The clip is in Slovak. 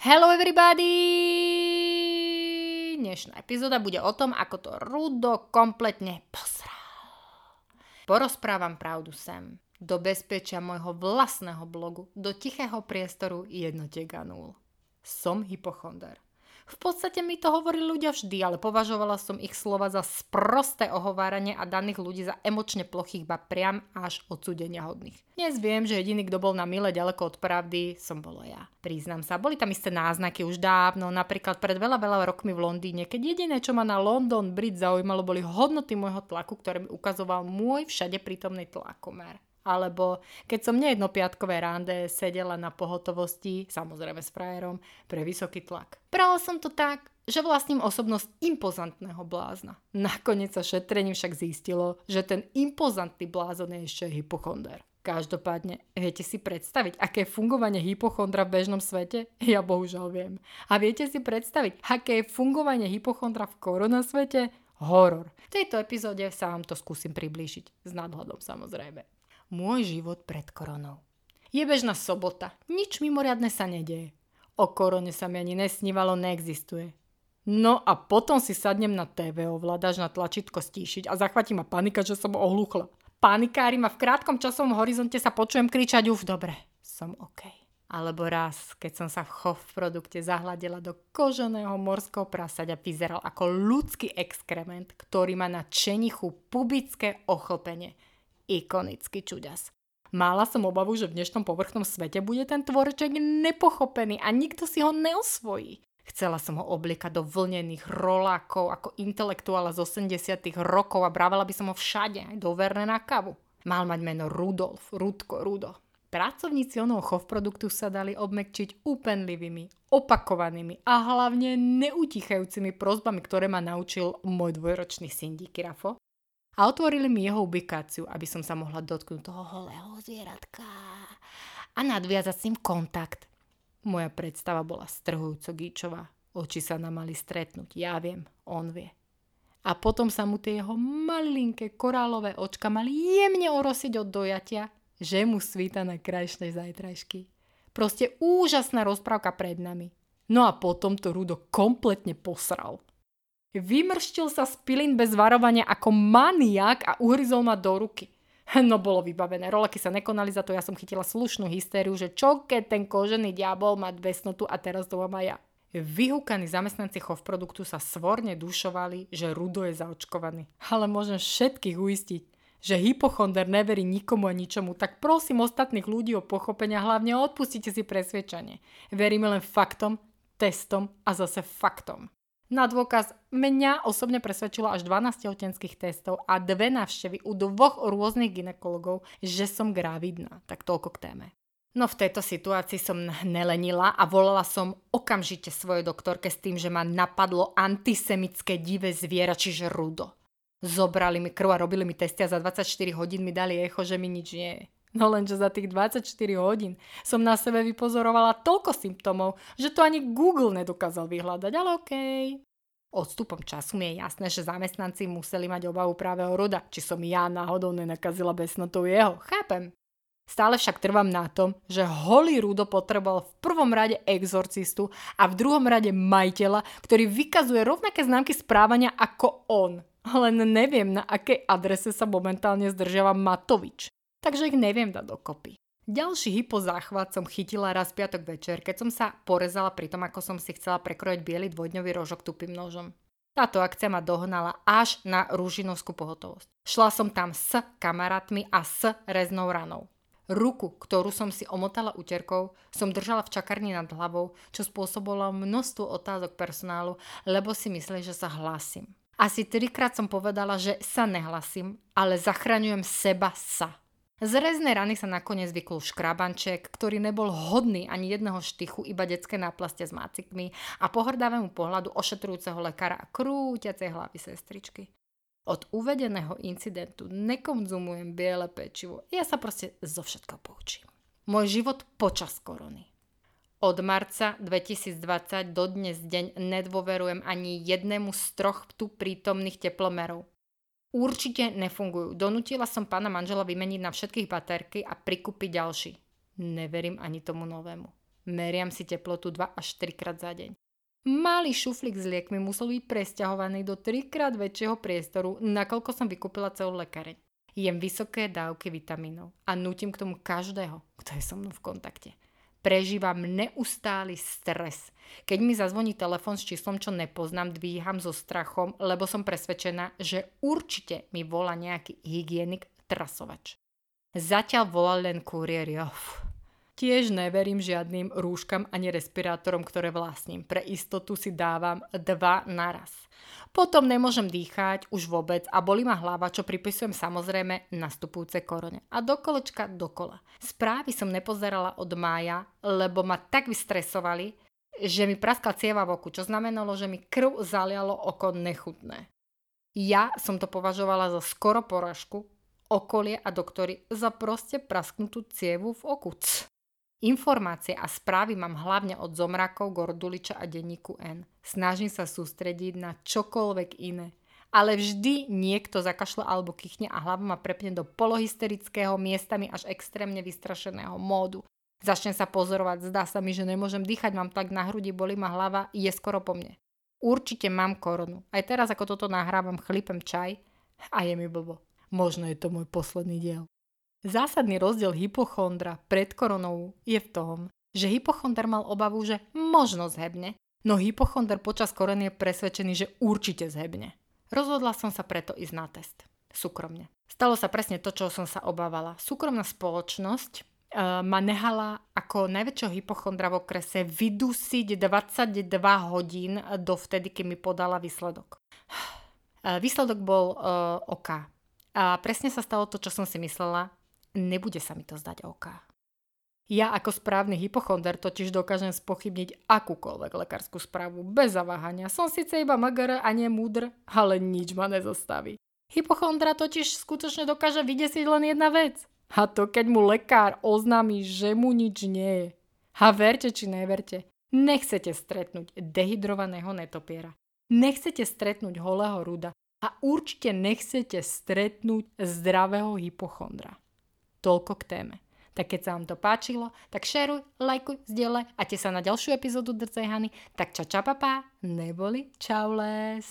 Hello everybody! Dnešná epizóda bude o tom, ako to Rudo kompletne posral. Porozprávam pravdu sem. Do bezpečia môjho vlastného blogu, do tichého priestoru jednotiek a nul. Som hypochonder. V podstate mi to hovorili ľudia vždy, ale považovala som ich slova za sprosté ohováranie a daných ľudí za emočne plochých, ba priam až odsudenia hodných. Dnes viem, že jediný, kto bol na mile ďaleko od pravdy, som bolo ja. Priznám sa, boli tam isté náznaky už dávno, napríklad pred veľa, veľa rokmi v Londýne, keď jediné, čo ma na London Bridge zaujímalo, boli hodnoty môjho tlaku, ktoré mi ukazoval môj všade prítomný tlakomer. Alebo keď som nejednopiatkové rande sedela na pohotovosti, samozrejme s frajerom, pre vysoký tlak. Brala som to tak, že vlastním osobnosť impozantného blázna. Nakoniec sa šetrením však zistilo, že ten impozantný blázon je ešte hypochonder. Každopádne, viete si predstaviť, aké je fungovanie hypochondra v bežnom svete? Ja bohužiaľ viem. A viete si predstaviť, aké je fungovanie hypochondra v korona svete? Horor. V tejto epizóde sa vám to skúsim priblížiť. S nadhľadom samozrejme môj život pred koronou. Je bežná sobota, nič mimoriadne sa nedeje. O korone sa mi ani nesnívalo, neexistuje. No a potom si sadnem na TV, ovládaš na tlačítko stíšiť a zachvatí ma panika, že som ohluchla. Panikári ma v krátkom časovom horizonte sa počujem kričať už dobre, som OK. Alebo raz, keď som sa v chov v produkte zahľadila do koženého morského prasaďa, vyzeral ako ľudský exkrement, ktorý má na čenichu pubické ochlpenie – ikonický čudas. Mála som obavu, že v dnešnom povrchnom svete bude ten tvorček nepochopený a nikto si ho neosvojí. Chcela som ho oblikať do vlnených rolákov ako intelektuála z 80 rokov a brávela by som ho všade, aj do verne na kavu. Mal mať meno Rudolf, Rudko, Rudo. Pracovníci onoho chov produktu sa dali obmekčiť úpenlivými, opakovanými a hlavne neutichajúcimi prozbami, ktoré ma naučil môj dvojročný syn Rafo a otvorili mi jeho ubikáciu, aby som sa mohla dotknúť toho holého zvieratka a nadviazať s ním kontakt. Moja predstava bola strhujúco gíčová. Oči sa nám mali stretnúť. Ja viem, on vie. A potom sa mu tie jeho malinké korálové očka mali jemne orosiť od dojatia, že mu svíta na krajšnej zajtrajšky. Proste úžasná rozprávka pred nami. No a potom to Rudo kompletne posral. Vymrštil sa z pilín bez varovania ako maniak a uhryzol ma do ruky. No bolo vybavené, roleky sa nekonali za to, ja som chytila slušnú hystériu, že čo keď ten kožený diabol má besnotu a teraz to mám aj ja. Vyhúkaní zamestnanci chov produktu sa svorne dušovali, že Rudo je zaočkovaný. Ale môžem všetkých uistiť, že hypochonder neverí nikomu a ničomu, tak prosím ostatných ľudí o pochopenie a hlavne odpustite si presvedčanie. Veríme len faktom, testom a zase faktom. Na dôkaz mňa osobne presvedčilo až 12 tehotenských testov a dve návštevy u dvoch rôznych ginekologov, že som gravidná. Tak toľko k téme. No v tejto situácii som nelenila a volala som okamžite svojej doktorke s tým, že ma napadlo antisemické divé zviera, čiže rudo. Zobrali mi krv a robili mi testy a za 24 hodín mi dali echo, že mi nič nie je. No lenže za tých 24 hodín som na sebe vypozorovala toľko symptómov, že to ani Google nedokázal vyhľadať, ale okej. Okay. Odstupom času mi je jasné, že zamestnanci museli mať obavu práve o Ruda, či som ja náhodou nenakazila besnotou jeho. Chápem. Stále však trvám na tom, že holý Rudo potreboval v prvom rade exorcistu a v druhom rade majiteľa, ktorý vykazuje rovnaké známky správania ako on. Len neviem, na akej adrese sa momentálne zdržiava Matovič takže ich neviem dať dokopy. Ďalší hypozáchvat som chytila raz piatok večer, keď som sa porezala pri tom, ako som si chcela prekrojiť biely dvojdňový rožok tupým nožom. Táto akcia ma dohnala až na Rúžinovskú pohotovosť. Šla som tam s kamarátmi a s reznou ranou. Ruku, ktorú som si omotala uterkou, som držala v čakarni nad hlavou, čo spôsobilo množstvo otázok personálu, lebo si mysleli, že sa hlasím. Asi trikrát som povedala, že sa nehlasím, ale zachraňujem seba sa. Z reznej rany sa nakoniec vykol škrabanček, ktorý nebol hodný ani jedného štychu, iba detské náplaste s mácikmi a pohrdavému pohľadu ošetrujúceho lekára a krúťacej hlavy sestričky. Od uvedeného incidentu nekonzumujem biele pečivo. Ja sa proste zo všetko poučím. Môj život počas korony. Od marca 2020 do dnes deň nedôverujem ani jednému z troch tu prítomných teplomerov. Určite nefungujú. Donutila som pána manžela vymeniť na všetkých baterky a prikúpiť ďalší. Neverím ani tomu novému. Meriam si teplotu 2 až 3 krát za deň. Malý šuflík s liekmi musel byť presťahovaný do trikrát väčšieho priestoru, nakoľko som vykúpila celú lekareň. Jem vysoké dávky vitamínov a nutím k tomu každého, kto je so mnou v kontakte. Prežívam neustály stres. Keď mi zazvoní telefon s číslom, čo nepoznám, dvíham so strachom, lebo som presvedčená, že určite mi volá nejaký hygienik trasovač. Zatiaľ volal len kuriér, Tiež neverím žiadnym rúškam ani respirátorom, ktoré vlastním. Pre istotu si dávam dva naraz. Potom nemôžem dýchať už vôbec a bolí ma hlava, čo pripisujem samozrejme nastupujúce korone. A do kolečka dokola. Správy som nepozerala od mája, lebo ma tak vystresovali, že mi praskla cieva v oku, čo znamenalo, že mi krv zalialo oko nechutné. Ja som to považovala za skoro poražku, okolie a doktory za proste prasknutú cievu v oku. Informácie a správy mám hlavne od Zomrakov, Gorduliča a denníku N. Snažím sa sústrediť na čokoľvek iné. Ale vždy niekto zakašle alebo kichne a hlava ma prepne do polohysterického, miestami až extrémne vystrašeného módu. Začnem sa pozorovať, zdá sa mi, že nemôžem dýchať, mám tak na hrudi, boli ma hlava, je skoro po mne. Určite mám koronu. Aj teraz, ako toto nahrávam, chlipem čaj a je mi blbo. Možno je to môj posledný diel. Zásadný rozdiel hypochondra pred koronou je v tom, že hypochondr mal obavu, že možno zhebne, no hypochondr počas korony je presvedčený, že určite zhebne. Rozhodla som sa preto ísť na test. Súkromne. Stalo sa presne to, čo som sa obávala. Súkromná spoločnosť e, ma nehala ako najväčšieho hypochondra v okrese vydusiť 22 hodín do vtedy, keď mi podala výsledok. E, výsledok bol e, OK. A presne sa stalo to, čo som si myslela nebude sa mi to zdať oka. Ja ako správny hypochonder totiž dokážem spochybniť akúkoľvek lekárskú správu bez zaváhania. Som síce iba magar a nie múdr, ale nič ma nezostaví. Hypochondra totiž skutočne dokáže vydesiť len jedna vec. A to keď mu lekár oznámi, že mu nič nie je. A verte či neverte, nechcete stretnúť dehydrovaného netopiera. Nechcete stretnúť holého ruda a určite nechcete stretnúť zdravého hypochondra. Toľko k téme. Tak keď sa vám to páčilo, tak šeruj, lajkuj, zdieľaj a te sa na ďalšiu epizódu Drcej Hany. Tak ča ča papá, neboli čau les.